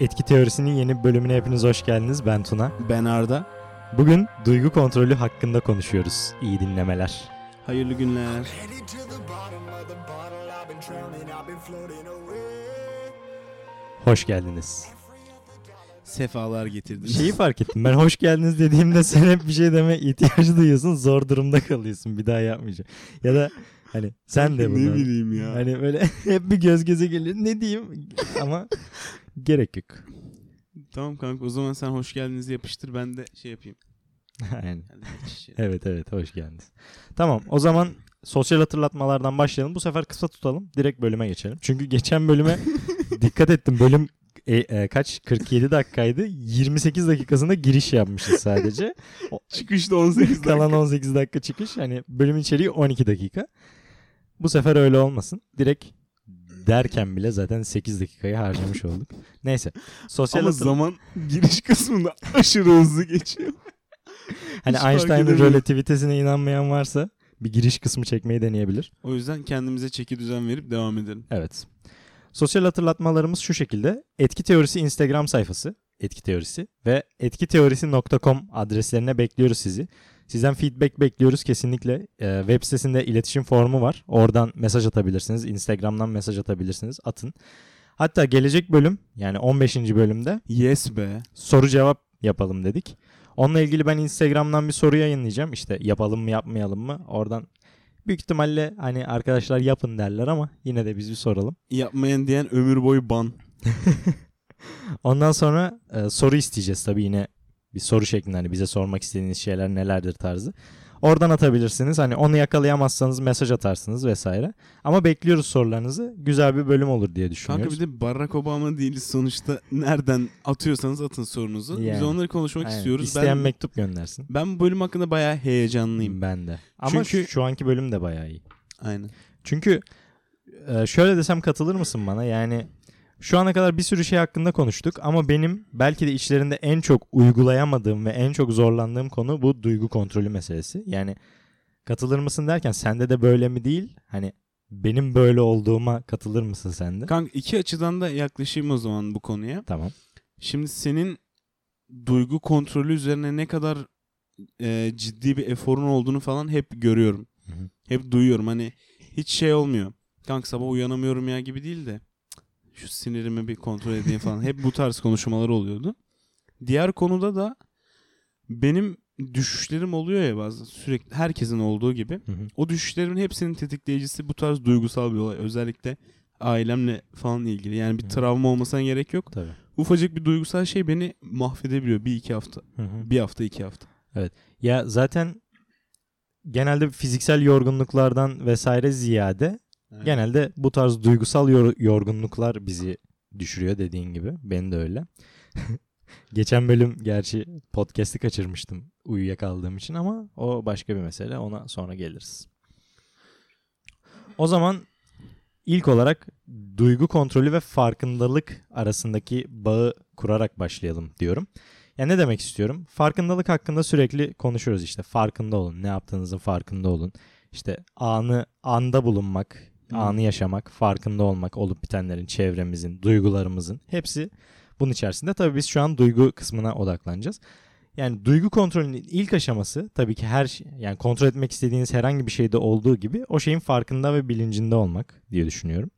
Etki Teorisi'nin yeni bölümüne hepiniz hoş geldiniz. Ben Tuna. Ben Arda. Bugün duygu kontrolü hakkında konuşuyoruz. İyi dinlemeler. Hayırlı günler. Hoş geldiniz. Sefalar getirdin. Şeyi fark ettim. Ben hoş geldiniz dediğimde sen hep bir şey deme ihtiyacı duyuyorsun. Zor durumda kalıyorsun. Bir daha yapmayacağım. Ya da hani sen de bunu. Ne bileyim ya. Hani böyle hep bir göz göze geliyor. Ne diyeyim? Ama gerek yok. Tamam kanka o zaman sen hoş geldiniz yapıştır ben de şey yapayım. Aynen. Şey. Evet evet hoş geldiniz. Tamam o zaman sosyal hatırlatmalardan başlayalım. Bu sefer kısa tutalım. Direkt bölüme geçelim. Çünkü geçen bölüme dikkat ettim. Bölüm e, e, kaç? 47 dakikaydı. 28 dakikasında giriş yapmışız sadece. Çıkışta 18 dakika. Kalan 18 dakika çıkış. Hani bölüm içeriği 12 dakika. Bu sefer öyle olmasın. Direkt derken bile zaten 8 dakikayı harcamış olduk. Neyse. Sosyal Ama zaman giriş kısmında aşırı hızlı geçiyor. hani hiç fark Einstein'ın edemiyorum. relativitesine inanmayan varsa bir giriş kısmı çekmeyi deneyebilir. O yüzden kendimize çeki düzen verip devam edelim. Evet. Sosyal hatırlatmalarımız şu şekilde. Etki Teorisi Instagram sayfası. Etki Teorisi ve etkiteorisi.com adreslerine bekliyoruz sizi. Sizden feedback bekliyoruz kesinlikle. Ee, web sitesinde iletişim formu var. Oradan mesaj atabilirsiniz. Instagram'dan mesaj atabilirsiniz. Atın. Hatta gelecek bölüm yani 15. bölümde Yes be. soru cevap yapalım dedik. Onunla ilgili ben Instagram'dan bir soru yayınlayacağım. İşte yapalım mı yapmayalım mı? Oradan büyük ihtimalle hani arkadaşlar yapın derler ama yine de biz bir soralım. Yapmayan diyen ömür boyu ban. Ondan sonra e, soru isteyeceğiz tabii yine bir soru şeklinde hani bize sormak istediğiniz şeyler nelerdir tarzı. Oradan atabilirsiniz. Hani onu yakalayamazsanız mesaj atarsınız vesaire. Ama bekliyoruz sorularınızı. Güzel bir bölüm olur diye Kanka düşünüyoruz. bir de Barack Obama değiliz sonuçta. Nereden atıyorsanız atın sorunuzu. Biz Yani. onları konuşmak Aynen. istiyoruz. İsteyen ben, mektup göndersin. ben bu bölüm hakkında bayağı heyecanlıyım. Ben de. Ama Çünkü- şu anki bölüm de bayağı iyi. Aynen. Çünkü e, şöyle desem katılır mısın bana? Yani şu ana kadar bir sürü şey hakkında konuştuk ama benim belki de içlerinde en çok uygulayamadığım ve en çok zorlandığım konu bu duygu kontrolü meselesi. Yani katılır mısın derken sende de böyle mi değil? Hani benim böyle olduğuma katılır mısın sen de? Kanka iki açıdan da yaklaşayım o zaman bu konuya. Tamam. Şimdi senin duygu kontrolü üzerine ne kadar e, ciddi bir eforun olduğunu falan hep görüyorum. Hı hı. Hep duyuyorum. Hani hiç şey olmuyor. Kanka sabah uyanamıyorum ya gibi değil de "Cık, şu sinirimi bir kontrol edeyim falan. hep bu tarz konuşmalar oluyordu. Diğer konuda da benim düşüşlerim oluyor ya bazen sürekli herkesin olduğu gibi. Hı hı. O düşüşlerimin hepsinin tetikleyicisi bu tarz duygusal bir olay. Özellikle ailemle falan ilgili. Yani bir Hı. travma olmasına gerek yok. Tabii. Ufacık bir duygusal şey beni mahvedebiliyor bir iki hafta. Hı hı. Bir hafta iki hafta. Ya zaten genelde fiziksel yorgunluklardan vesaire ziyade Genelde bu tarz duygusal yor- yorgunluklar bizi düşürüyor dediğin gibi. Beni de öyle. Geçen bölüm gerçi podcast'i kaçırmıştım uyuyakaldığım için ama o başka bir mesele. Ona sonra geliriz. O zaman ilk olarak duygu kontrolü ve farkındalık arasındaki bağı kurarak başlayalım diyorum. Ya ne demek istiyorum? Farkındalık hakkında sürekli konuşuyoruz işte. Farkında olun. Ne yaptığınızın farkında olun. İşte anı anda bulunmak, Hı. anı yaşamak, farkında olmak, olup bitenlerin, çevremizin, duygularımızın hepsi bunun içerisinde. Tabii biz şu an duygu kısmına odaklanacağız. Yani duygu kontrolünün ilk aşaması tabii ki her şey, yani kontrol etmek istediğiniz herhangi bir şeyde olduğu gibi o şeyin farkında ve bilincinde olmak diye düşünüyorum.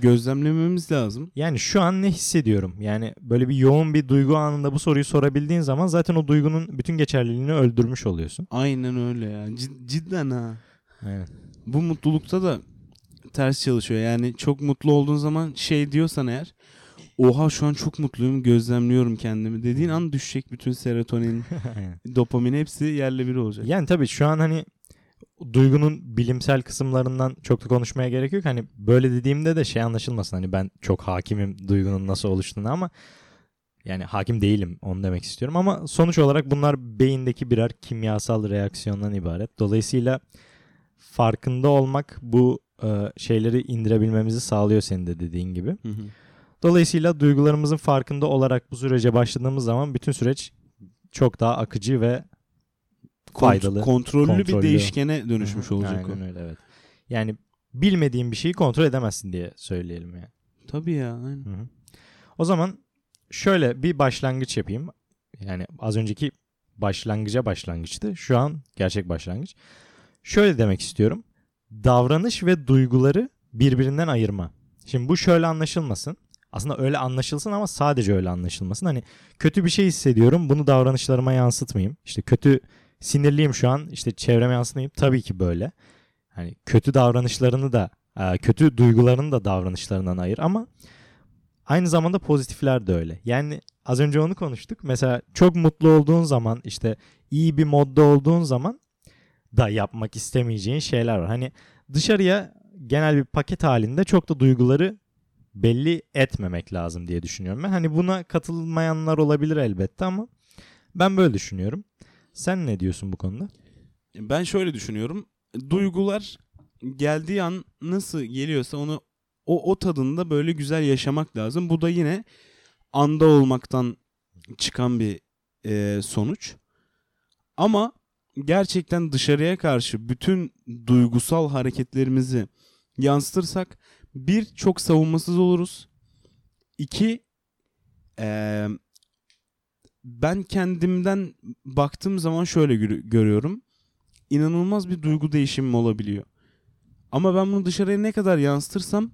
Gözlemlememiz lazım. Yani şu an ne hissediyorum? Yani böyle bir yoğun bir duygu anında bu soruyu sorabildiğin zaman zaten o duygunun bütün geçerliliğini öldürmüş oluyorsun. Aynen öyle ya. Cid- cidden ha. Evet. Bu mutlulukta da ters çalışıyor. Yani çok mutlu olduğun zaman şey diyorsan eğer oha şu an çok mutluyum gözlemliyorum kendimi dediğin an düşecek bütün serotonin, dopamin hepsi yerle bir olacak. Yani tabii şu an hani duygunun bilimsel kısımlarından çok da konuşmaya gerek yok. Hani böyle dediğimde de şey anlaşılmasın. Hani ben çok hakimim duygunun nasıl oluştuğuna ama yani hakim değilim onu demek istiyorum ama sonuç olarak bunlar beyindeki birer kimyasal reaksiyondan ibaret. Dolayısıyla farkında olmak bu şeyleri indirebilmemizi sağlıyor senin de dediğin gibi. Hı hı. Dolayısıyla duygularımızın farkında olarak bu sürece başladığımız zaman bütün süreç çok daha akıcı ve Kont- faydalı. kontrollü, bir kontrollü. değişkene dönüşmüş olacak Aynen o. öyle evet. Yani bilmediğin bir şeyi kontrol edemezsin diye söyleyelim yani. Tabii ya. Aynen. Hı hı. O zaman şöyle bir başlangıç yapayım. Yani az önceki başlangıca başlangıçtı. Şu an gerçek başlangıç. Şöyle demek istiyorum. Davranış ve duyguları birbirinden ayırma. Şimdi bu şöyle anlaşılmasın. Aslında öyle anlaşılsın ama sadece öyle anlaşılmasın. Hani kötü bir şey hissediyorum. Bunu davranışlarıma yansıtmayayım. İşte kötü sinirliyim şu an. İşte çevreme yansıtmayayım. Tabii ki böyle. Hani kötü davranışlarını da e, kötü duygularını da davranışlarından ayır ama aynı zamanda pozitifler de öyle. Yani az önce onu konuştuk. Mesela çok mutlu olduğun zaman işte iyi bir modda olduğun zaman da yapmak istemeyeceğin şeyler var. Hani dışarıya genel bir paket halinde çok da duyguları belli etmemek lazım diye düşünüyorum ben. Hani buna katılmayanlar olabilir elbette ama ben böyle düşünüyorum. Sen ne diyorsun bu konuda? Ben şöyle düşünüyorum. Duygular geldiği an nasıl geliyorsa onu o, o tadında böyle güzel yaşamak lazım. Bu da yine anda olmaktan çıkan bir e, sonuç. Ama gerçekten dışarıya karşı bütün duygusal hareketlerimizi yansıtırsak bir çok savunmasız oluruz. İki e, ben kendimden baktığım zaman şöyle gör- görüyorum. İnanılmaz bir duygu değişimim olabiliyor. Ama ben bunu dışarıya ne kadar yansıtırsam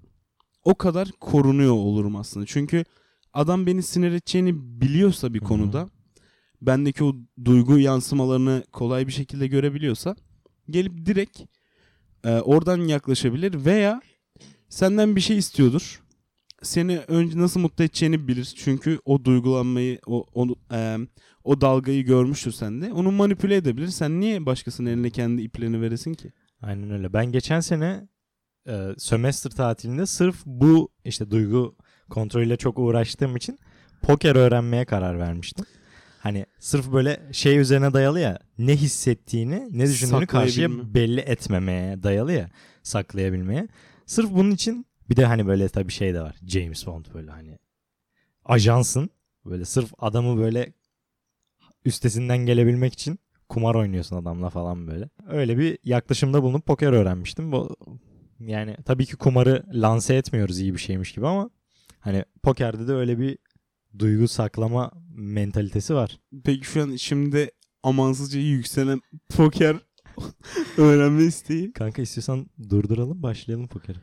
o kadar korunuyor olurum aslında. Çünkü adam beni sinir edeceğini biliyorsa bir konuda bendeki o duygu yansımalarını kolay bir şekilde görebiliyorsa gelip direkt e, oradan yaklaşabilir veya senden bir şey istiyordur. Seni önce nasıl mutlu edeceğini bilir. Çünkü o duygulanmayı, o o, e, o dalgayı görmüştür sende. Onu manipüle edebilir. Sen niye başkasının eline kendi iplerini veresin ki? Aynen öyle. Ben geçen sene e, sömestr tatilinde sırf bu işte duygu kontrolüyle çok uğraştığım için poker öğrenmeye karar vermiştim. Hani sırf böyle şey üzerine dayalı ya ne hissettiğini ne düşündüğünü karşıya belli etmemeye dayalı ya saklayabilmeye. Sırf bunun için bir de hani böyle tabii şey de var James Bond böyle hani ajansın böyle sırf adamı böyle üstesinden gelebilmek için kumar oynuyorsun adamla falan böyle. Öyle bir yaklaşımda bulunup poker öğrenmiştim. Bu yani tabii ki kumarı lanse etmiyoruz iyi bir şeymiş gibi ama hani pokerde de öyle bir duygu saklama mentalitesi var. Peki şu an şimdi amansızca yükselen poker öğrenme isteği. Kanka istiyorsan durduralım başlayalım pokeri.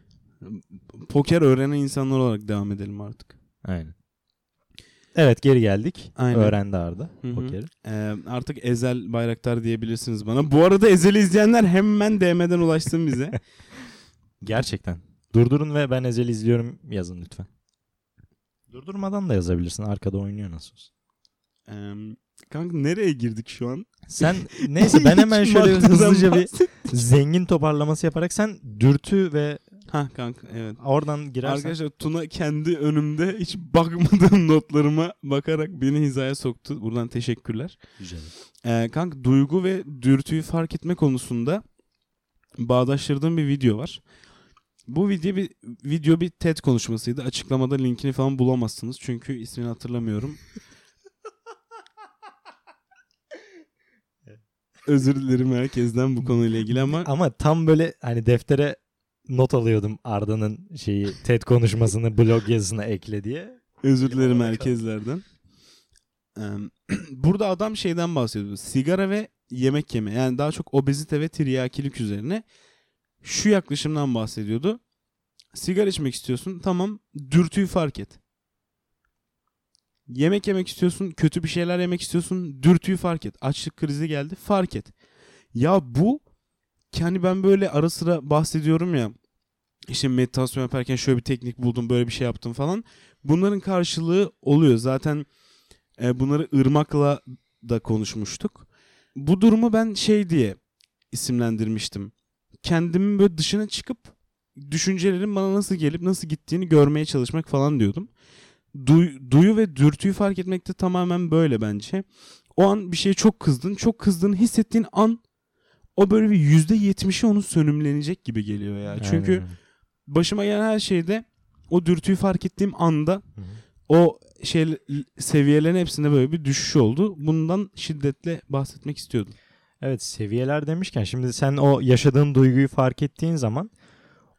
Poker öğrenen insanlar olarak devam edelim artık. Aynen. Evet geri geldik. Aynen. Öğrendi Arda pokeri. Ee, artık Ezel Bayraktar diyebilirsiniz bana. Bu arada Ezel'i izleyenler hemen DM'den ulaşsın bize. Gerçekten. Durdurun ve ben Ezel izliyorum yazın lütfen. Durdurmadan da yazabilirsin. Arkada oynuyor nasıl olsa. Ee, kanka nereye girdik şu an? Sen neyse ben hemen şöyle hızlıca bir zengin toparlaması yaparak sen dürtü ve Ha kanka evet. oradan girersen Arkadaşlar Tuna kendi önümde hiç bakmadığım notlarıma bakarak beni hizaya soktu. Buradan teşekkürler. Güzel. Ee, kanka duygu ve dürtüyü fark etme konusunda bağdaştırdığım bir video var. Bu video bir video bir TED konuşmasıydı. Açıklamada linkini falan bulamazsınız çünkü ismini hatırlamıyorum. Özür dilerim herkesten bu konuyla ilgili ama Ama tam böyle hani deftere not alıyordum Arda'nın şeyi TED konuşmasını blog yazısına ekle diye. Özür dilerim herkeslerden. Ee, Burada adam şeyden bahsediyor. Sigara ve yemek yeme. Yani daha çok obezite ve tiryakilik üzerine şu yaklaşımdan bahsediyordu. Sigara içmek istiyorsun. Tamam. Dürtüyü fark et. Yemek yemek istiyorsun. Kötü bir şeyler yemek istiyorsun. Dürtüyü fark et. Açlık krizi geldi. Fark et. Ya bu yani ben böyle ara sıra bahsediyorum ya işte meditasyon yaparken şöyle bir teknik buldum böyle bir şey yaptım falan. Bunların karşılığı oluyor. Zaten e, bunları ırmakla da konuşmuştuk. Bu durumu ben şey diye isimlendirmiştim. Kendimin böyle dışına çıkıp düşüncelerin bana nasıl gelip nasıl gittiğini görmeye çalışmak falan diyordum. Duy- duyu ve dürtüyü fark etmekte tamamen böyle bence. O an bir şeye çok kızdın. Çok kızdığını hissettiğin an o böyle bir yüzde yetmişi onun sönümlenecek gibi geliyor ya. Çünkü Aynen öyle. başıma gelen her şeyde o dürtüyü fark ettiğim anda Hı hı. o şey seviyelerin hepsinde böyle bir düşüş oldu. Bundan şiddetle bahsetmek istiyordum. Evet seviyeler demişken şimdi sen o yaşadığın duyguyu fark ettiğin zaman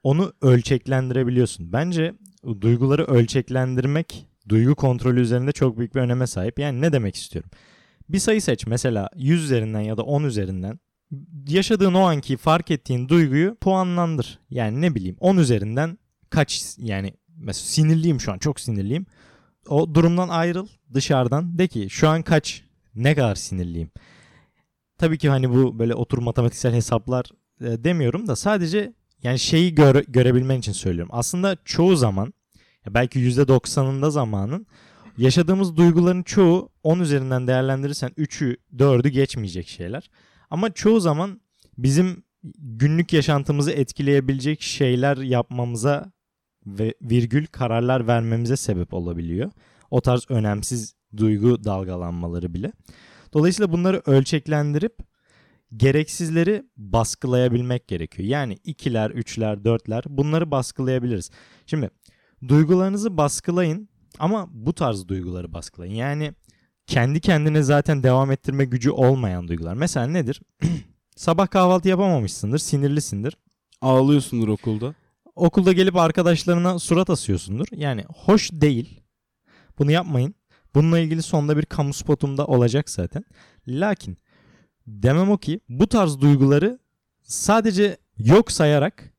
onu ölçeklendirebiliyorsun. Bence duyguları ölçeklendirmek duygu kontrolü üzerinde çok büyük bir öneme sahip. Yani ne demek istiyorum? Bir sayı seç mesela 100 üzerinden ya da 10 üzerinden yaşadığın o anki fark ettiğin duyguyu puanlandır. Yani ne bileyim 10 üzerinden kaç yani mesela sinirliyim şu an çok sinirliyim. O durumdan ayrıl dışarıdan de ki şu an kaç ne kadar sinirliyim. Tabii ki hani bu böyle otur matematiksel hesaplar e, demiyorum da sadece yani şeyi gör, görebilmen için söylüyorum. Aslında çoğu zaman belki %90'ında zamanın yaşadığımız duyguların çoğu 10 üzerinden değerlendirirsen 3'ü 4'ü geçmeyecek şeyler. Ama çoğu zaman bizim günlük yaşantımızı etkileyebilecek şeyler yapmamıza ve virgül kararlar vermemize sebep olabiliyor. O tarz önemsiz duygu dalgalanmaları bile. Dolayısıyla bunları ölçeklendirip gereksizleri baskılayabilmek gerekiyor. Yani ikiler, üçler, dörtler bunları baskılayabiliriz. Şimdi duygularınızı baskılayın ama bu tarz duyguları baskılayın. Yani kendi kendine zaten devam ettirme gücü olmayan duygular. Mesela nedir? Sabah kahvaltı yapamamışsındır, sinirlisindir. Ağlıyorsundur okulda. Okulda gelip arkadaşlarına surat asıyorsundur. Yani hoş değil. Bunu yapmayın. Bununla ilgili sonda bir kamu spotumda olacak zaten. Lakin demem o ki bu tarz duyguları sadece yok sayarak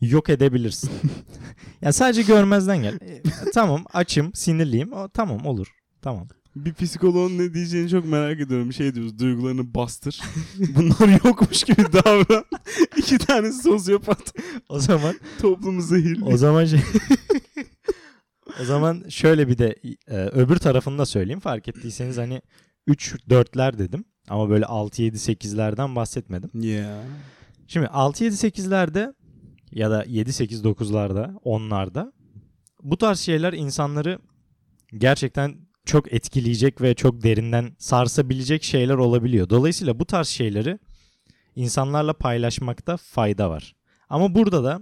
yok edebilirsin. yani sadece görmezden gel. E, tamam açım, sinirliyim. O, tamam olur. Tamam. Bir psikoloğun ne diyeceğini çok merak ediyorum. Şey diyoruz duygularını bastır. Bunlar yokmuş gibi davran. İki tane sosyopat. O zaman Toplumu zehirli. o zaman şey O zaman şöyle bir de e, öbür tarafını da söyleyeyim. Fark ettiyseniz hani 3 4'ler dedim ama böyle 6 7 8'lerden bahsetmedim. Ya. Şimdi 6 7 8'lerde ya da 7 8 9'larda, 10'larda bu tarz şeyler insanları gerçekten çok etkileyecek ve çok derinden sarsabilecek şeyler olabiliyor. Dolayısıyla bu tarz şeyleri insanlarla paylaşmakta fayda var. Ama burada da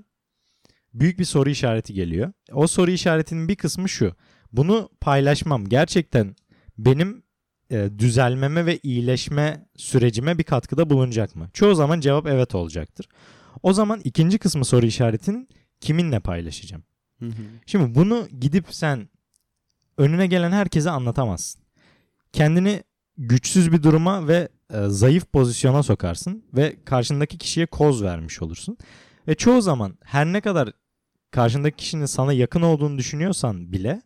büyük bir soru işareti geliyor. O soru işaretinin bir kısmı şu. Bunu paylaşmam gerçekten benim e, düzelmeme ve iyileşme sürecime bir katkıda bulunacak mı? Çoğu zaman cevap evet olacaktır. O zaman ikinci kısmı soru işaretinin kiminle paylaşacağım? Hı hı. Şimdi bunu gidip sen önüne gelen herkese anlatamazsın. Kendini güçsüz bir duruma ve e, zayıf pozisyona sokarsın ve karşındaki kişiye koz vermiş olursun. Ve çoğu zaman her ne kadar karşındaki kişinin sana yakın olduğunu düşünüyorsan bile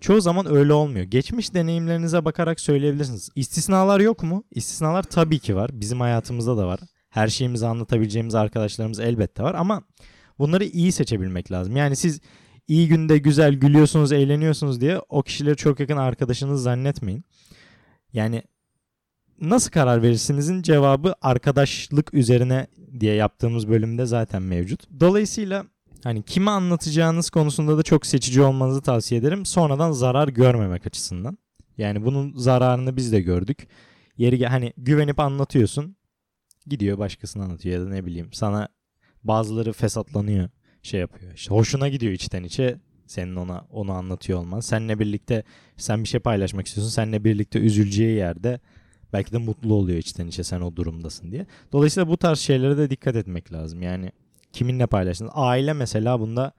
çoğu zaman öyle olmuyor. Geçmiş deneyimlerinize bakarak söyleyebilirsiniz. İstisnalar yok mu? İstisnalar tabii ki var. Bizim hayatımızda da var. Her şeyimizi anlatabileceğimiz arkadaşlarımız elbette var ama bunları iyi seçebilmek lazım. Yani siz iyi günde güzel gülüyorsunuz, eğleniyorsunuz diye o kişileri çok yakın arkadaşınız zannetmeyin. Yani nasıl karar verirsinizin cevabı arkadaşlık üzerine diye yaptığımız bölümde zaten mevcut. Dolayısıyla hani kime anlatacağınız konusunda da çok seçici olmanızı tavsiye ederim. Sonradan zarar görmemek açısından. Yani bunun zararını biz de gördük. Yeri hani güvenip anlatıyorsun. Gidiyor başkasına anlatıyor ya da ne bileyim sana bazıları fesatlanıyor şey yapıyor. İşte hoşuna gidiyor içten içe senin ona onu anlatıyor olman. Seninle birlikte sen bir şey paylaşmak istiyorsun. Seninle birlikte üzüleceği yerde belki de mutlu oluyor içten içe sen o durumdasın diye. Dolayısıyla bu tarz şeylere de dikkat etmek lazım. Yani kiminle paylaştın? Aile mesela bunda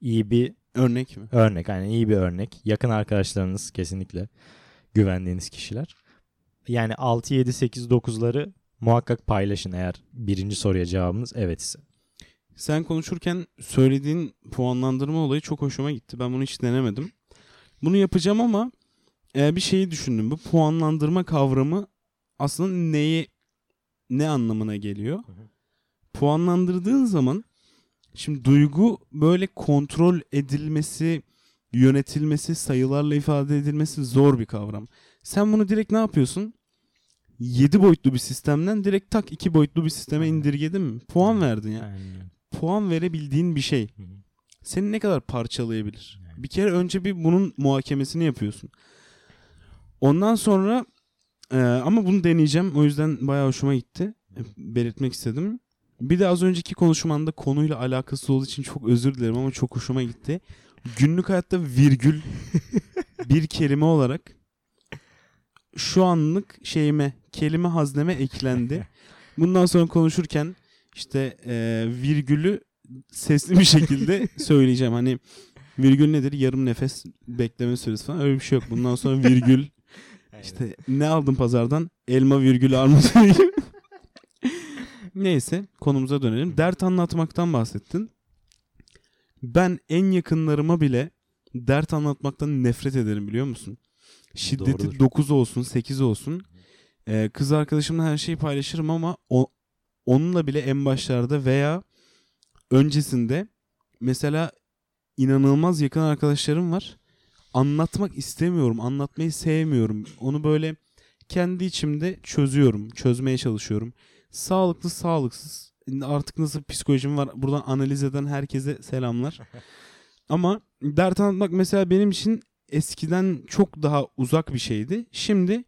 iyi bir Örnek mi? örnek. Yani iyi bir örnek. Yakın arkadaşlarınız kesinlikle güvendiğiniz kişiler. Yani 6, 7, 8, 9'ları muhakkak paylaşın eğer birinci soruya cevabınız evet ise. Sen konuşurken söylediğin puanlandırma olayı çok hoşuma gitti. Ben bunu hiç denemedim. Bunu yapacağım ama e, bir şeyi düşündüm. Bu puanlandırma kavramı aslında neyi ne anlamına geliyor? Hı hı. Puanlandırdığın zaman şimdi duygu böyle kontrol edilmesi, yönetilmesi, sayılarla ifade edilmesi zor bir kavram. Sen bunu direkt ne yapıyorsun? 7 boyutlu bir sistemden direkt tak 2 boyutlu bir sisteme indirgedin mi? Puan verdin ya Aynen. puan verebildiğin bir şey seni ne kadar parçalayabilir? Bir kere önce bir bunun muhakemesini yapıyorsun. Ondan sonra e, ama bunu deneyeceğim. O yüzden bayağı hoşuma gitti. Belirtmek istedim. Bir de az önceki konuşmanda konuyla alakası olduğu için çok özür dilerim ama çok hoşuma gitti. Günlük hayatta virgül bir kelime olarak şu anlık şeyime, kelime hazneme eklendi. Bundan sonra konuşurken işte e, virgülü sesli bir şekilde söyleyeceğim. Hani Virgül nedir? Yarım nefes bekleme süresi falan. Öyle bir şey yok. Bundan sonra virgül işte ne aldın pazardan? Elma virgül armut. Neyse konumuza dönelim. Dert anlatmaktan bahsettin. Ben en yakınlarıma bile dert anlatmaktan nefret ederim biliyor musun? Şiddeti Doğrudur. 9 olsun 8 olsun. Ee, kız arkadaşımla her şeyi paylaşırım ama o, onunla bile en başlarda veya öncesinde mesela inanılmaz yakın arkadaşlarım var. Anlatmak istemiyorum, anlatmayı sevmiyorum. Onu böyle kendi içimde çözüyorum, çözmeye çalışıyorum. Sağlıklı, sağlıksız. Artık nasıl psikolojim var buradan analiz eden herkese selamlar. Ama dert anlatmak mesela benim için eskiden çok daha uzak bir şeydi. Şimdi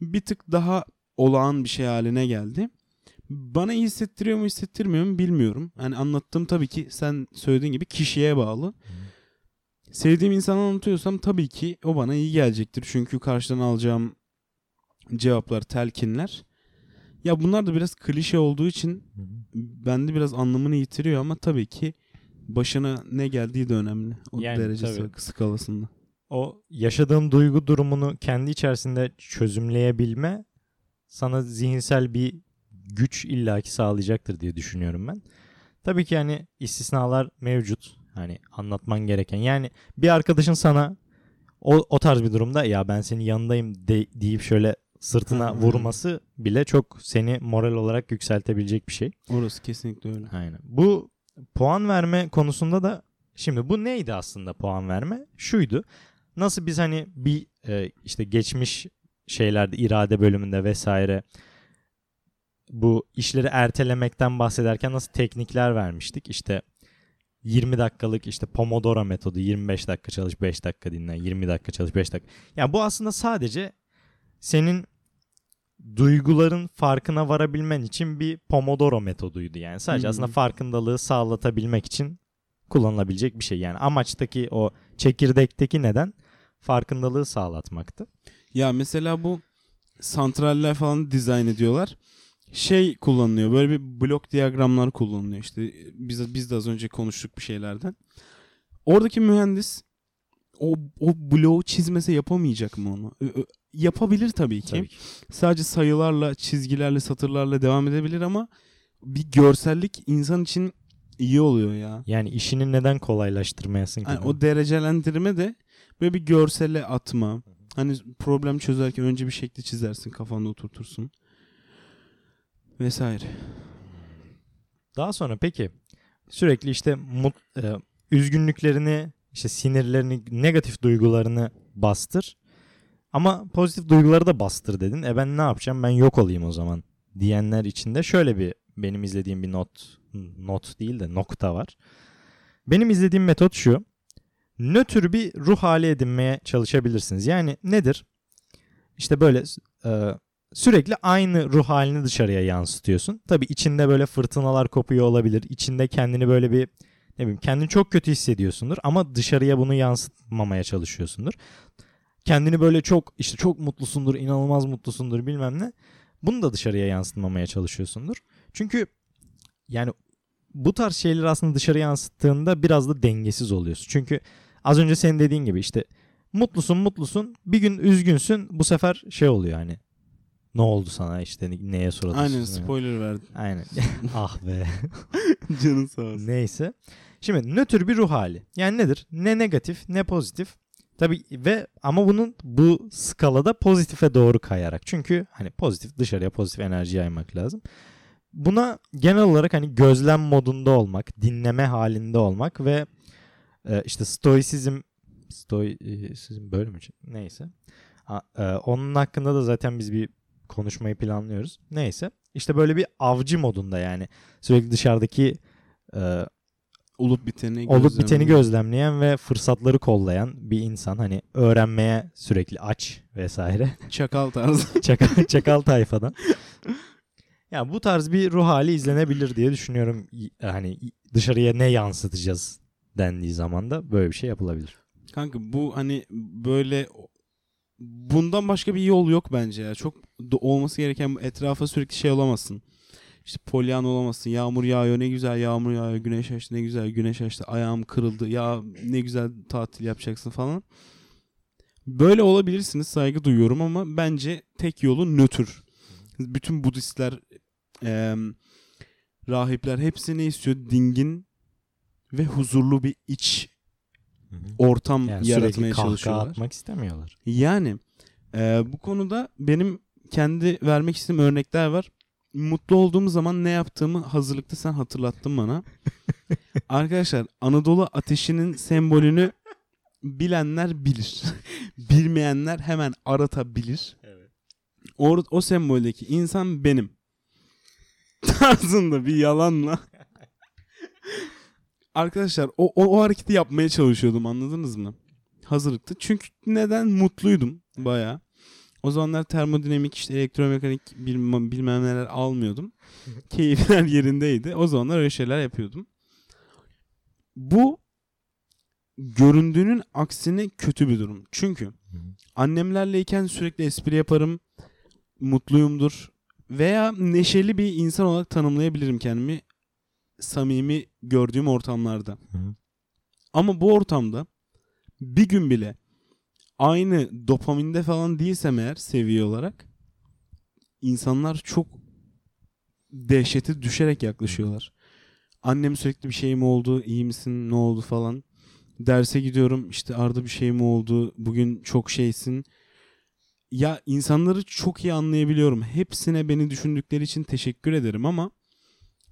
bir tık daha olağan bir şey haline geldi. Bana iyi hissettiriyor mu hissettirmiyor mu bilmiyorum. Hani anlattığım tabii ki sen söylediğin gibi kişiye bağlı. Sevdiğim insanı anlatıyorsam tabii ki o bana iyi gelecektir. Çünkü karşıdan alacağım cevaplar, telkinler. Ya bunlar da biraz klişe olduğu için bende biraz anlamını yitiriyor ama tabii ki başına ne geldiği de önemli. O Yani derecesi tabii. skalasında. o yaşadığın duygu durumunu kendi içerisinde çözümleyebilme sana zihinsel bir güç illaki sağlayacaktır diye düşünüyorum ben. Tabii ki hani istisnalar mevcut. Hani anlatman gereken. Yani bir arkadaşın sana o, o tarz bir durumda ya ben senin yanındayım de, deyip şöyle sırtına vurması bile çok seni moral olarak yükseltebilecek bir şey. Orası kesinlikle öyle. Aynen. Bu puan verme konusunda da şimdi bu neydi aslında puan verme? Şuydu. Nasıl biz hani bir e, işte geçmiş şeylerde irade bölümünde vesaire bu işleri ertelemekten bahsederken nasıl teknikler vermiştik? İşte 20 dakikalık işte Pomodoro metodu 25 dakika çalış 5 dakika dinlen 20 dakika çalış 5 dakika. Yani bu aslında sadece senin duyguların farkına varabilmen için bir Pomodoro metoduydu yani. Sadece hı. aslında farkındalığı sağlatabilmek için kullanılabilecek bir şey. Yani amaçtaki o çekirdekteki neden farkındalığı sağlatmaktı. Ya mesela bu santraller falan dizayn ediyorlar. Şey kullanılıyor. Böyle bir blok diyagramlar kullanılıyor. İşte biz biz de az önce konuştuk bir şeylerden. Oradaki mühendis o o bloğu çizmese yapamayacak mı onu? Yapabilir tabii ki. Tabii ki. Sadece sayılarla, çizgilerle, satırlarla devam edebilir ama bir görsellik insan için iyi oluyor ya. Yani işini neden kolaylaştırmayasın ki? Mi? o derecelendirme de böyle bir görsele atma. Hani problem çözerken önce bir şekli çizersin, kafanda oturtursun. Vesaire. Daha sonra peki sürekli işte mut, e, üzgünlüklerini, işte sinirlerini, negatif duygularını bastır. Ama pozitif duyguları da bastır dedin. E ben ne yapacağım? Ben yok olayım o zaman diyenler için de şöyle bir benim izlediğim bir not not değil de nokta var. Benim izlediğim metot şu. Nötr bir ruh hali edinmeye çalışabilirsiniz. Yani nedir? İşte böyle e, sürekli aynı ruh halini dışarıya yansıtıyorsun. Tabii içinde böyle fırtınalar kopuyor olabilir. İçinde kendini böyle bir ne bileyim kendini çok kötü hissediyorsundur ama dışarıya bunu yansıtmamaya çalışıyorsundur. Kendini böyle çok işte çok mutlusundur, inanılmaz mutlusundur bilmem ne. Bunu da dışarıya yansıtmamaya çalışıyorsundur. Çünkü yani bu tarz şeyleri aslında dışarı yansıttığında biraz da dengesiz oluyorsun. Çünkü az önce senin dediğin gibi işte mutlusun mutlusun bir gün üzgünsün bu sefer şey oluyor hani ne oldu sana işte neye surat Aynen spoiler verdim. Aynen. ah be. Canın sağ olsun. Neyse. Şimdi nötr bir ruh hali. Yani nedir? Ne negatif ne pozitif. Tabii ve ama bunun bu skalada pozitife doğru kayarak. Çünkü hani pozitif dışarıya pozitif enerji yaymak lazım. Buna genel olarak hani gözlem modunda olmak, dinleme halinde olmak ve e, işte stoisizm stoisizm böyle mi? Neyse. A- e, onun hakkında da zaten biz bir konuşmayı planlıyoruz. Neyse. İşte böyle bir avcı modunda yani. Sürekli dışarıdaki e, Olup biteni olup gözlemle- biteni gözlemleyen ve fırsatları kollayan bir insan. Hani öğrenmeye sürekli aç vesaire. Çakal tarzı. çakal, çakal tayfadan. Ya bu tarz bir ruh hali izlenebilir diye düşünüyorum. Hani dışarıya ne yansıtacağız dendiği zaman da böyle bir şey yapılabilir. Kanka bu hani böyle bundan başka bir yol yok bence ya. Çok olması gereken etrafa sürekli şey olamazsın. işte polyan olamazsın. Yağmur yağıyor ne güzel yağmur yağıyor. Güneş açtı ne güzel güneş açtı. Ayağım kırıldı. Ya ne güzel tatil yapacaksın falan. Böyle olabilirsiniz saygı duyuyorum ama bence tek yolu nötr. Bütün Budistler, eee, rahipler hepsi ne istiyor? Dingin ve huzurlu bir iç Hı ortam Yani yaratmaya çalışıyorlar. atmak istemiyorlar. Yani e, bu konuda benim kendi vermek istediğim örnekler var. Mutlu olduğum zaman ne yaptığımı hazırlıkta sen hatırlattın bana. Arkadaşlar Anadolu ateşinin sembolünü bilenler bilir. Bilmeyenler hemen aratabilir. O, o semboldeki insan benim. Tarzında bir yalanla. Arkadaşlar o, o, o hareketi yapmaya çalışıyordum anladınız mı? Hazırlıkta. Çünkü neden? Mutluydum baya. O zamanlar termodinamik işte elektromekanik bilmem, bilmem neler almıyordum. Keyifler yerindeydi. O zamanlar öyle şeyler yapıyordum. Bu göründüğünün aksine kötü bir durum. Çünkü annemlerleyken sürekli espri yaparım. Mutluyumdur. Veya neşeli bir insan olarak tanımlayabilirim kendimi. Samimi gördüğüm ortamlarda. Hı. Ama bu ortamda bir gün bile aynı dopaminde falan değilsem eğer seviye olarak insanlar çok dehşete düşerek yaklaşıyorlar. Annem sürekli bir şey mi oldu, iyi misin, ne oldu falan. Derse gidiyorum işte Arda bir şey mi oldu, bugün çok şeysin. Ya insanları çok iyi anlayabiliyorum. Hepsine beni düşündükleri için teşekkür ederim ama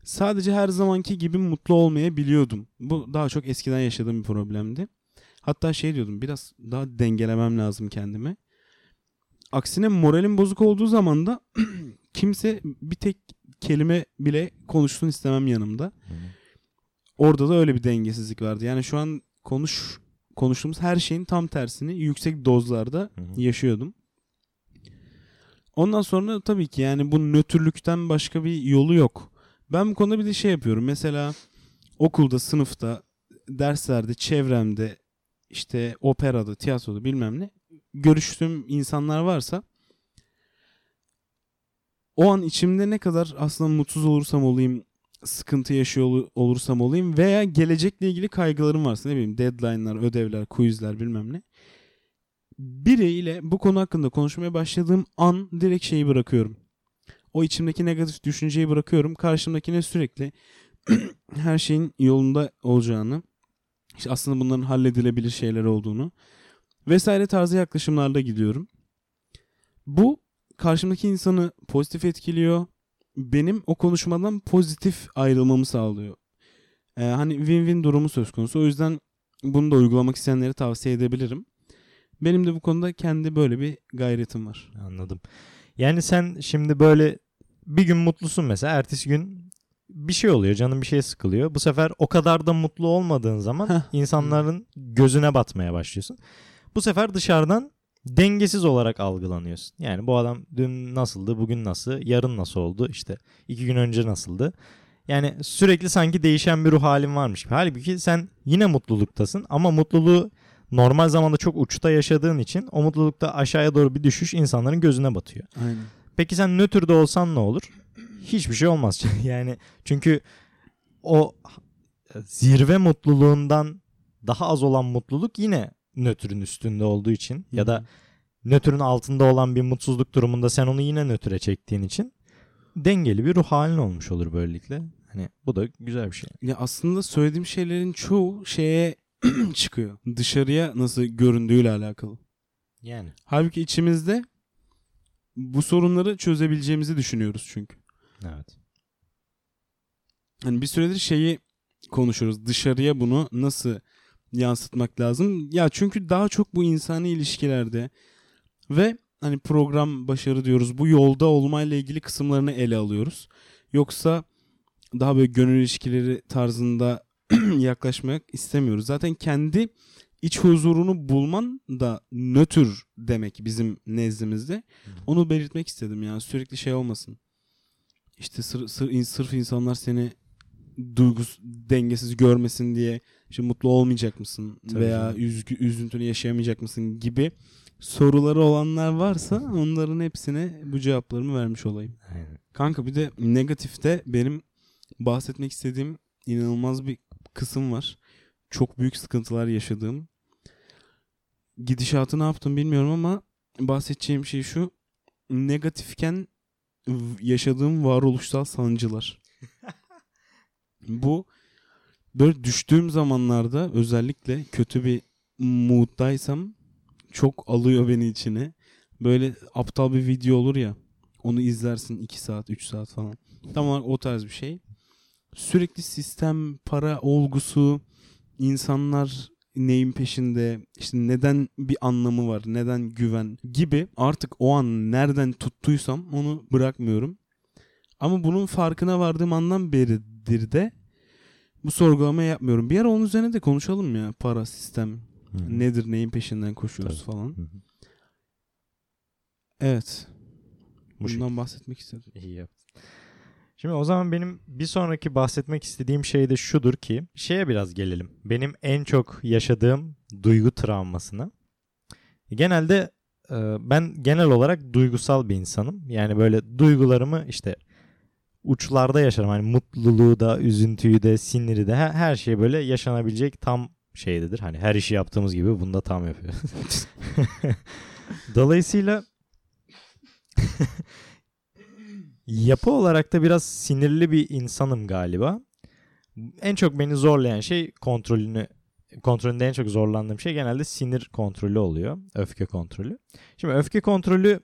sadece her zamanki gibi mutlu olmayabiliyordum. Bu daha çok eskiden yaşadığım bir problemdi. Hatta şey diyordum biraz daha dengelemem lazım kendimi. Aksine moralim bozuk olduğu zaman da kimse bir tek kelime bile konuşsun istemem yanımda. Orada da öyle bir dengesizlik vardı. Yani şu an konuş konuştuğumuz her şeyin tam tersini yüksek dozlarda yaşıyordum. Ondan sonra tabii ki yani bu nötrlükten başka bir yolu yok. Ben bu konuda bir de şey yapıyorum. Mesela okulda, sınıfta, derslerde, çevremde, işte operada, tiyatroda bilmem ne görüştüğüm insanlar varsa o an içimde ne kadar aslında mutsuz olursam olayım, sıkıntı yaşıyor ol- olursam olayım veya gelecekle ilgili kaygılarım varsa ne bileyim deadline'lar, ödevler, quizler bilmem ne. Biriyle bu konu hakkında konuşmaya başladığım an direkt şeyi bırakıyorum. O içimdeki negatif düşünceyi bırakıyorum. Karşımdakine sürekli her şeyin yolunda olacağını, işte aslında bunların halledilebilir şeyler olduğunu vesaire tarzı yaklaşımlarla gidiyorum. Bu karşımdaki insanı pozitif etkiliyor. Benim o konuşmadan pozitif ayrılmamı sağlıyor. Ee, hani win-win durumu söz konusu. O yüzden bunu da uygulamak isteyenlere tavsiye edebilirim. Benim de bu konuda kendi böyle bir gayretim var. Anladım. Yani sen şimdi böyle bir gün mutlusun mesela. Ertesi gün bir şey oluyor. Canın bir şey sıkılıyor. Bu sefer o kadar da mutlu olmadığın zaman insanların gözüne batmaya başlıyorsun. Bu sefer dışarıdan dengesiz olarak algılanıyorsun. Yani bu adam dün nasıldı, bugün nasıl, yarın nasıl oldu, işte iki gün önce nasıldı. Yani sürekli sanki değişen bir ruh halin varmış gibi. Halbuki sen yine mutluluktasın ama mutluluğu normal zamanda çok uçta yaşadığın için o mutlulukta aşağıya doğru bir düşüş insanların gözüne batıyor. Aynen. Peki sen nötrde olsan ne olur? Hiçbir şey olmaz. yani çünkü o zirve mutluluğundan daha az olan mutluluk yine nötrün üstünde olduğu için ya da nötrün altında olan bir mutsuzluk durumunda sen onu yine nötre çektiğin için dengeli bir ruh halin olmuş olur böylelikle. Hani bu da güzel bir şey. Ya aslında söylediğim şeylerin çoğu şeye çıkıyor. Dışarıya nasıl göründüğüyle alakalı. Yani. Halbuki içimizde bu sorunları çözebileceğimizi düşünüyoruz çünkü. Evet. Hani bir süredir şeyi konuşuyoruz. Dışarıya bunu nasıl yansıtmak lazım? Ya çünkü daha çok bu insani ilişkilerde ve hani program başarı diyoruz. Bu yolda olmayla ilgili kısımlarını ele alıyoruz. Yoksa daha böyle gönül ilişkileri tarzında yaklaşmak istemiyoruz. Zaten kendi iç huzurunu bulman da nötr demek bizim nezdimizde. Onu belirtmek istedim yani sürekli şey olmasın. İşte sır, sır, sırf insanlar seni duygus dengesiz görmesin diye işte mutlu olmayacak mısın Tabii veya üzgü, üzüntünü yaşayamayacak mısın gibi soruları olanlar varsa onların hepsine bu cevaplarımı vermiş olayım. Aynen. Kanka bir de negatifte benim bahsetmek istediğim inanılmaz bir kısım var. Çok büyük sıkıntılar yaşadığım. Gidişatı ne yaptım bilmiyorum ama bahsedeceğim şey şu. Negatifken yaşadığım varoluşsal sancılar. Bu böyle düştüğüm zamanlarda özellikle kötü bir mooddaysam çok alıyor beni içine. Böyle aptal bir video olur ya. Onu izlersin 2 saat 3 saat falan. Tam olarak o tarz bir şey. Sürekli sistem, para olgusu, insanlar neyin peşinde, işte neden bir anlamı var, neden güven gibi artık o an nereden tuttuysam onu bırakmıyorum. Ama bunun farkına vardığım andan beridir de bu sorgulamayı yapmıyorum. Bir ara onun üzerine de konuşalım ya. Para, sistem, Hı hı. nedir, neyin peşinden koşuyoruz Tabii. falan. Hı hı. Evet. Bu Bundan bahsetmek istedim. İyi yaptın. Şimdi o zaman benim bir sonraki bahsetmek istediğim şey de şudur ki şeye biraz gelelim. Benim en çok yaşadığım duygu travmasına. Genelde e, ben genel olarak duygusal bir insanım. Yani böyle duygularımı işte uçlarda yaşarım. Hani mutluluğu da, üzüntüyü de, siniri de her, şey böyle yaşanabilecek tam şeydedir. Hani her işi yaptığımız gibi bunu da tam yapıyor. Dolayısıyla yapı olarak da biraz sinirli bir insanım galiba. En çok beni zorlayan şey kontrolünü kontrolünde en çok zorlandığım şey genelde sinir kontrolü oluyor. Öfke kontrolü. Şimdi öfke kontrolünün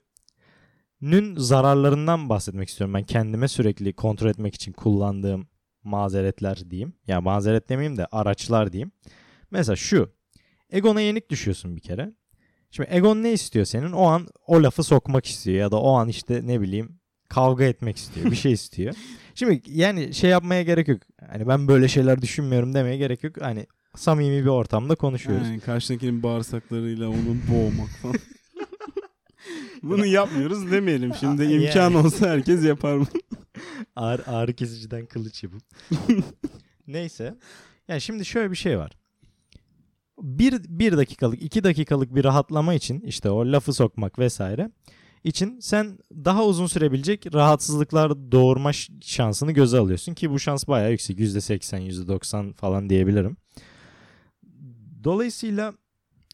zararlarından bahsetmek istiyorum. Ben kendime sürekli kontrol etmek için kullandığım mazeretler diyeyim. Ya mazeret demeyeyim de araçlar diyeyim. Mesela şu. Egona yenik düşüyorsun bir kere. Şimdi Egon ne istiyor senin? O an o lafı sokmak istiyor ya da o an işte ne bileyim kavga etmek istiyor. Bir şey istiyor. Şimdi yani şey yapmaya gerek yok. Hani ben böyle şeyler düşünmüyorum demeye gerek yok. Hani samimi bir ortamda konuşuyoruz. Yani karşındakinin bağırsaklarıyla onu boğmak falan. Bunu yapmıyoruz demeyelim. Şimdi Yani. imkan olsa herkes yapar mı? Ağrı, ağrı kesiciden kılıç yapıp. Neyse. Yani şimdi şöyle bir şey var. Bir, bir dakikalık, iki dakikalık bir rahatlama için işte o lafı sokmak vesaire için sen daha uzun sürebilecek rahatsızlıklar doğurma şansını göze alıyorsun ki bu şans bayağı yüksek. %80, %90 falan diyebilirim. Dolayısıyla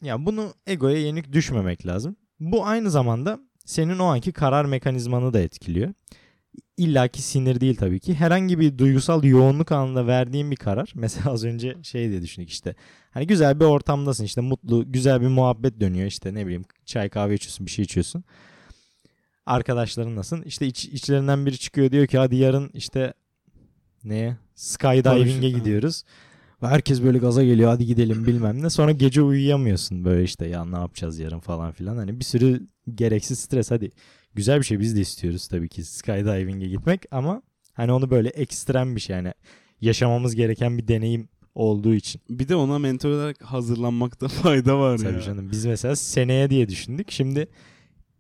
ya bunu egoya yenik düşmemek lazım. Bu aynı zamanda senin o anki karar mekanizmanı da etkiliyor. İlla ki sinir değil tabii ki. Herhangi bir duygusal yoğunluk anında verdiğin bir karar. Mesela az önce şey diye düşündük işte. Hani güzel bir ortamdasın işte mutlu güzel bir muhabbet dönüyor işte ne bileyim çay kahve içiyorsun bir şey içiyorsun. Arkadaşlarınlasın. İşte iç, içlerinden biri çıkıyor diyor ki hadi yarın işte neye skydiving'e gidiyoruz. Ve herkes böyle gaza geliyor hadi gidelim bilmem ne. Sonra gece uyuyamıyorsun böyle işte ya ne yapacağız yarın falan filan. Hani bir sürü gereksiz stres hadi güzel bir şey biz de istiyoruz tabii ki skydiving'e gitmek ama hani onu böyle ekstrem bir şey yani yaşamamız gereken bir deneyim olduğu için. Bir de ona mental olarak hazırlanmakta fayda var Tabii ya. canım biz mesela seneye diye düşündük. Şimdi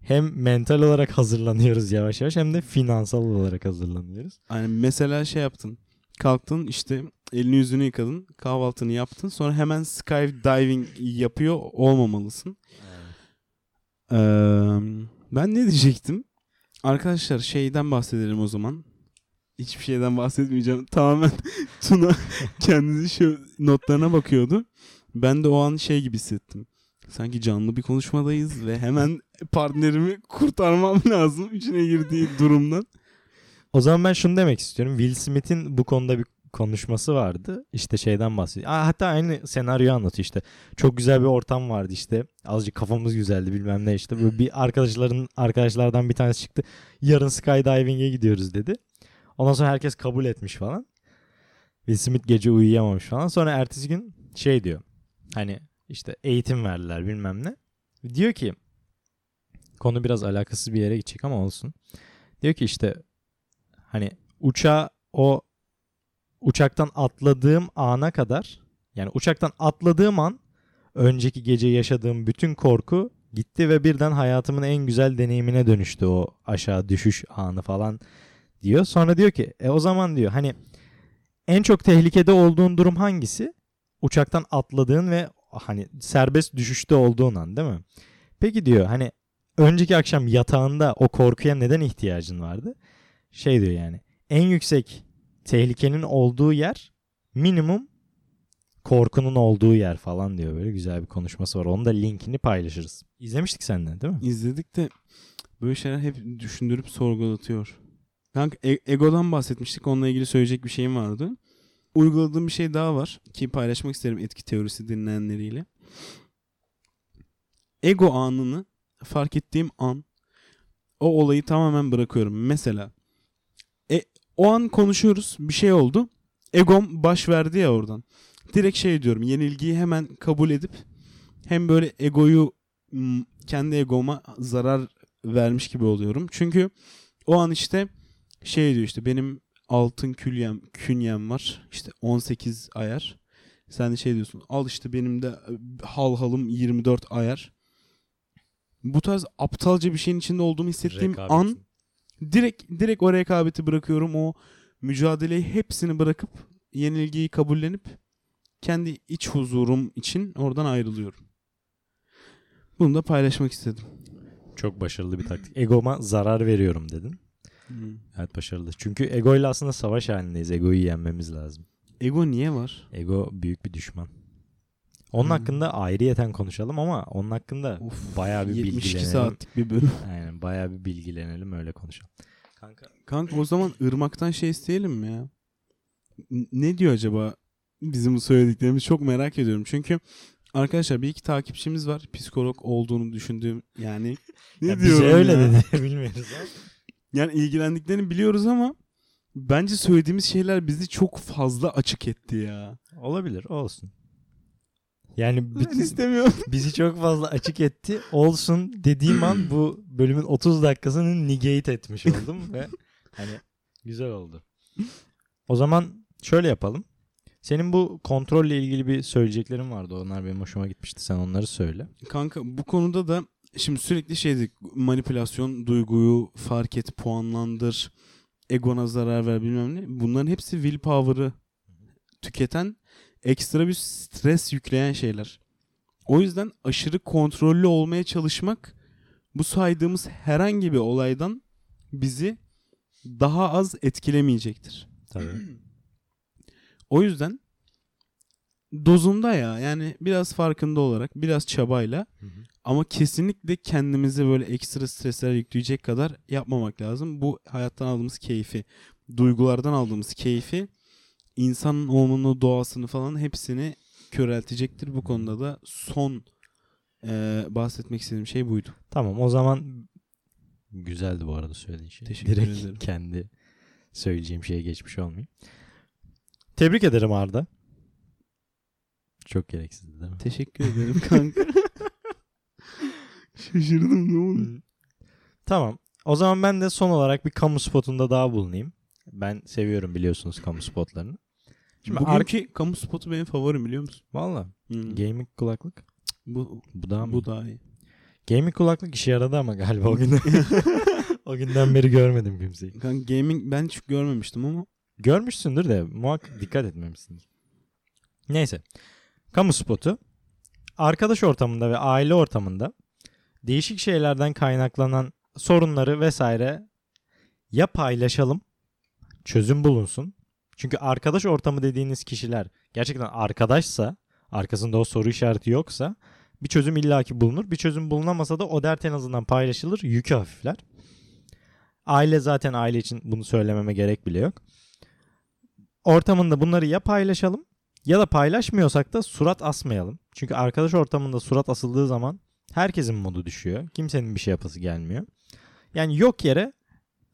hem mental olarak hazırlanıyoruz yavaş yavaş hem de finansal olarak hazırlanıyoruz. Yani mesela şey yaptın. Kalktın işte elini yüzünü yıkadın. Kahvaltını yaptın. Sonra hemen skydiving yapıyor olmamalısın. Ee, ben ne diyecektim? Arkadaşlar şeyden bahsedelim o zaman. Hiçbir şeyden bahsetmeyeceğim. Tamamen Tuna kendisi şu notlarına bakıyordu. Ben de o an şey gibi hissettim. Sanki canlı bir konuşmadayız ve hemen partnerimi kurtarmam lazım içine girdiği durumdan. O zaman ben şunu demek istiyorum. Will Smith'in bu konuda bir konuşması vardı. İşte şeyden bahsediyor. Aa, hatta aynı senaryoyu anlatıyor işte. Çok güzel bir ortam vardı işte. Azıcık kafamız güzeldi bilmem ne işte. Böyle bir arkadaşların arkadaşlardan bir tanesi çıktı. Yarın skydiving'e gidiyoruz dedi. Ondan sonra herkes kabul etmiş falan. Will Smith gece uyuyamamış falan. Sonra ertesi gün şey diyor. Hani işte eğitim verdiler bilmem ne. Diyor ki konu biraz alakasız bir yere gidecek ama olsun. Diyor ki işte hani uçağa o uçaktan atladığım ana kadar yani uçaktan atladığım an önceki gece yaşadığım bütün korku gitti ve birden hayatımın en güzel deneyimine dönüştü o aşağı düşüş anı falan diyor. Sonra diyor ki e o zaman diyor hani En çok tehlikede olduğun durum hangisi? Uçaktan atladığın ve hani serbest düşüşte olduğun an değil mi? Peki diyor hani önceki akşam yatağında o korkuya neden ihtiyacın vardı? Şey diyor yani en yüksek tehlikenin olduğu yer minimum korkunun olduğu yer falan diyor. Böyle güzel bir konuşması var. Onun da linkini paylaşırız. İzlemiştik seninle değil mi? İzledik de böyle şeyler hep düşündürüp sorgulatıyor. Kanka e- egodan bahsetmiştik. Onunla ilgili söyleyecek bir şeyim vardı. Uyguladığım bir şey daha var ki paylaşmak isterim etki teorisi dinleyenleriyle. Ego anını fark ettiğim an o olayı tamamen bırakıyorum. Mesela e, o an konuşuyoruz bir şey oldu. Egom baş verdi ya oradan. Direkt şey diyorum yenilgiyi hemen kabul edip hem böyle egoyu kendi egoma zarar vermiş gibi oluyorum. Çünkü o an işte şey diyor işte benim altın külyem, künyem var. İşte 18 ayar. Sen de şey diyorsun. Al işte benim de e, hal halım 24 ayar. Bu tarz aptalca bir şeyin içinde olduğumu hissettiğim Rekabet. an direkt direkt o rekabeti bırakıyorum. O mücadeleyi hepsini bırakıp yenilgiyi kabullenip kendi iç huzurum için oradan ayrılıyorum. Bunu da paylaşmak istedim. Çok başarılı bir taktik. Egoma zarar veriyorum dedin. Evet başarılı. Çünkü egoyla aslında savaş halindeyiz. Egoyu yenmemiz lazım. Ego niye var? Ego büyük bir düşman. Onun Hmm. hakkında ayrıyeten konuşalım ama onun hakkında Of, bayağı bir 72 bilgilenelim. saatlik bir bölüm. Aynen bayağı bir bilgilenelim öyle konuşalım. Kanka Kanka o zaman ırmaktan şey isteyelim mi ya? N- Ne diyor acaba bizim bu söylediklerimiz çok merak ediyorum. Çünkü arkadaşlar bir iki takipçimiz var. Psikolog olduğunu düşündüğüm yani ne ya bize diyorum öyle ya? dedi bilmiyoruz ama. Yani ilgilendiklerini biliyoruz ama bence söylediğimiz şeyler bizi çok fazla açık etti ya. Olabilir olsun. Yani Ben bütün, istemiyorum. bizi çok fazla açık etti. Olsun dediğim an bu bölümün 30 dakikasını negate etmiş oldum ve hani güzel oldu. O zaman şöyle yapalım. Senin bu kontrolle ilgili bir söyleyeceklerin vardı. Onlar benim hoşuma gitmişti. Sen onları söyle. Kanka bu konuda da şimdi sürekli şeydi manipülasyon, duyguyu fark et, puanlandır, egona zarar ver bilmem ne. Bunların hepsi willpower'ı tüketen ekstra bir stres yükleyen şeyler. O yüzden aşırı kontrollü olmaya çalışmak bu saydığımız herhangi bir olaydan bizi daha az etkilemeyecektir. Tabii. O yüzden dozunda ya yani biraz farkında olarak biraz çabayla ama kesinlikle kendimize böyle ekstra stresler yükleyecek kadar yapmamak lazım. Bu hayattan aldığımız keyfi, duygulardan aldığımız keyfi insanın olmanın doğasını falan hepsini köreltecektir. Bu konuda da son eee, bahsetmek istediğim şey buydu. Tamam o zaman güzeldi bu arada söylediğin şey. Teşekkür Direkt ederim. kendi söyleyeceğim şeye geçmiş olmayayım. Tebrik ederim Arda. Çok gereksizdi değil mi? Teşekkür ederim kanka. Şaşırdım ne oldu? Tamam. O zaman ben de son olarak bir kamu spotunda daha bulunayım. Ben seviyorum biliyorsunuz kamu spotlarını. Şimdi Bugünkü kamu spotu benim favorim biliyor musun? Valla Hmm. gaming kulaklık. Bu, Bu daha mı? bu daha iyi. Gaming kulaklık işe yaradı ama galiba o günden. o günden beri görmedim kimseyi. Kanka gaming ben hiç görmemiştim ama Görmüşsündür de muhakkak dikkat etmemişsindir. Neyse. Kamu spotu. Arkadaş ortamında ve aile ortamında değişik şeylerden kaynaklanan sorunları vesaire ya paylaşalım, çözüm bulunsun. Çünkü arkadaş ortamı dediğiniz kişiler gerçekten arkadaşsa, arkasında o soru işareti yoksa bir çözüm illaki bulunur. Bir çözüm bulunamasa da o dert en azından paylaşılır, yükü hafifler. Aile zaten aile için bunu söylememe gerek bile yok ortamında bunları ya paylaşalım ya da paylaşmıyorsak da surat asmayalım. Çünkü arkadaş ortamında surat asıldığı zaman herkesin modu düşüyor. Kimsenin bir şey yapası gelmiyor. Yani yok yere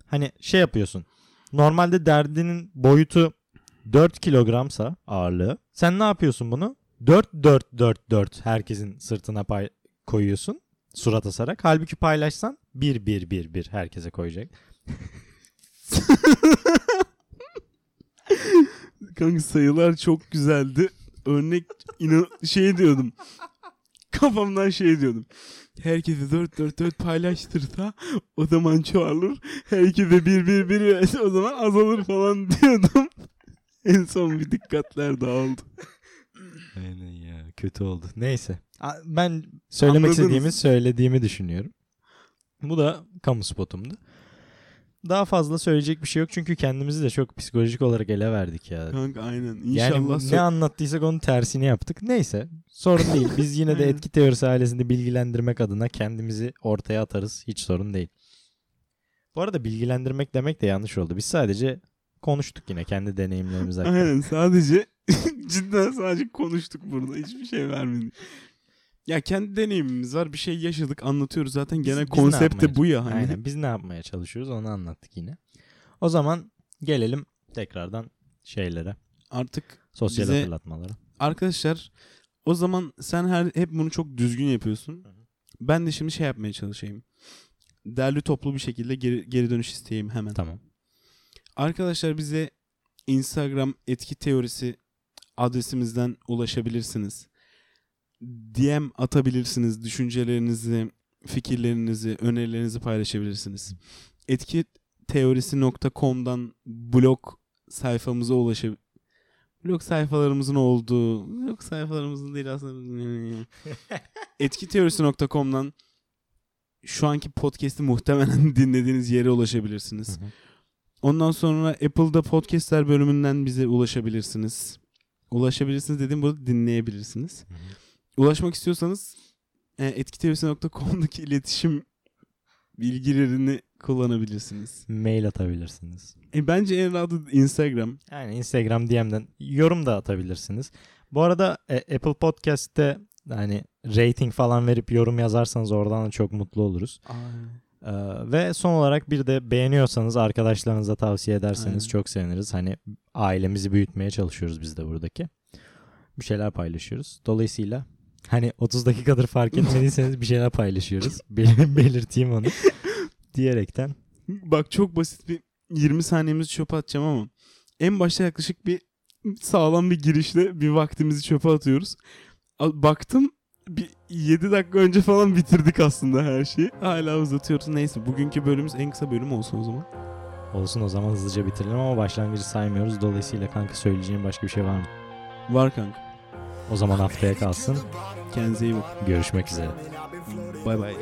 hani şey yapıyorsun. Normalde derdinin boyutu 4 kilogramsa ağırlığı. Sen ne yapıyorsun bunu? 4 4 4 4 herkesin sırtına pay koyuyorsun. Surat asarak. Halbuki paylaşsan 1 1 1 1 herkese koyacak. kanka sayılar çok güzeldi. Örnek inan şey diyordum. Kafamdan şey diyordum. Herkese 4 4 4 paylaştırsa o zaman çoğalır. Herkese 1 1 1 verse o zaman azalır falan diyordum. en son bir dikkatler dağıldı. Aynen ya kötü oldu. Neyse. Ben söylemek Anladınız. istediğimi söylediğimi düşünüyorum. Bu da kamu spotumdu. Daha fazla söyleyecek bir şey yok çünkü kendimizi de çok psikolojik olarak ele verdik ya. Kanka aynen. Yani İnşallah sö- ne anlattıysak onun tersini yaptık. Neyse sorun değil. Biz yine de etki teorisi ailesini bilgilendirmek adına kendimizi ortaya atarız. Hiç sorun değil. Bu arada bilgilendirmek demek de yanlış oldu. Biz sadece konuştuk yine kendi deneyimlerimiz hakkında. Aynen sadece cidden sadece konuştuk burada. Hiçbir şey vermedik. Ya kendi deneyimimiz var. Bir şey yaşadık anlatıyoruz. Zaten Biz- genel biz ne konsept de yapmaya- bu ya. Hani. Aynen biz ne yapmaya çalışıyoruz onu anlattık yine. O zaman gelelim tekrardan şeylere. Artık Sosyal Bize- hatırlatmalara. arkadaşlar o zaman sen her hep bunu çok düzgün yapıyorsun. Ben de şimdi şey yapmaya çalışayım. Derli toplu bir şekilde geri, geri dönüş isteyeyim hemen. Tamam. Arkadaşlar bize Instagram etki teorisi adresimizden ulaşabilirsiniz. DM atabilirsiniz. Düşüncelerinizi, fikirlerinizi, önerilerinizi paylaşabilirsiniz. Etki teorisi.com'dan blog sayfamıza ulaşabilir. Blog sayfalarımızın olduğu, blog sayfalarımızın değil aslında. Etkiteorisi.com'dan şu anki podcast'i muhtemelen dinlediğiniz yere ulaşabilirsiniz. Hı hı. Ondan sonra Apple'da podcastler bölümünden bize ulaşabilirsiniz. Ulaşabilirsiniz dediğim burada dinleyebilirsiniz. Hı hı. Ulaşmak istiyorsanız e, etkiteorisi.com'daki iletişim bilgilerini kullanabilirsiniz. Mail atabilirsiniz. E, bence en rahatı Instagram. Yani Instagram DM'den yorum da atabilirsiniz. Bu arada e, Apple Podcast'te hani rating falan verip yorum yazarsanız oradan da çok mutlu oluruz. Ee, ve son olarak bir de beğeniyorsanız arkadaşlarınıza tavsiye ederseniz Aynen. çok seviniriz. Hani ailemizi büyütmeye çalışıyoruz biz de buradaki. Bir şeyler paylaşıyoruz. Dolayısıyla hani 30 dakikadır fark etmediyseniz bir şeyler paylaşıyoruz. Bel- belirteyim onu. Diyerekten Bak çok basit bir 20 saniyemizi çöpe atacağım ama en başta yaklaşık bir sağlam bir girişle bir vaktimizi çöpe atıyoruz. Baktım bir 7 dakika önce falan bitirdik aslında her şeyi. Hala uzatıyoruz. Neyse bugünkü bölümümüz en kısa bölüm olsun o zaman. olsun o zaman hızlıca bitirelim ama başlangıcı saymıyoruz. Dolayısıyla kanka söyleyeceğim başka bir şey var mı? Var kanka. O zaman haftaya kalsın. Kendinize iyi bakın. Görüşmek üzere. Bay bay.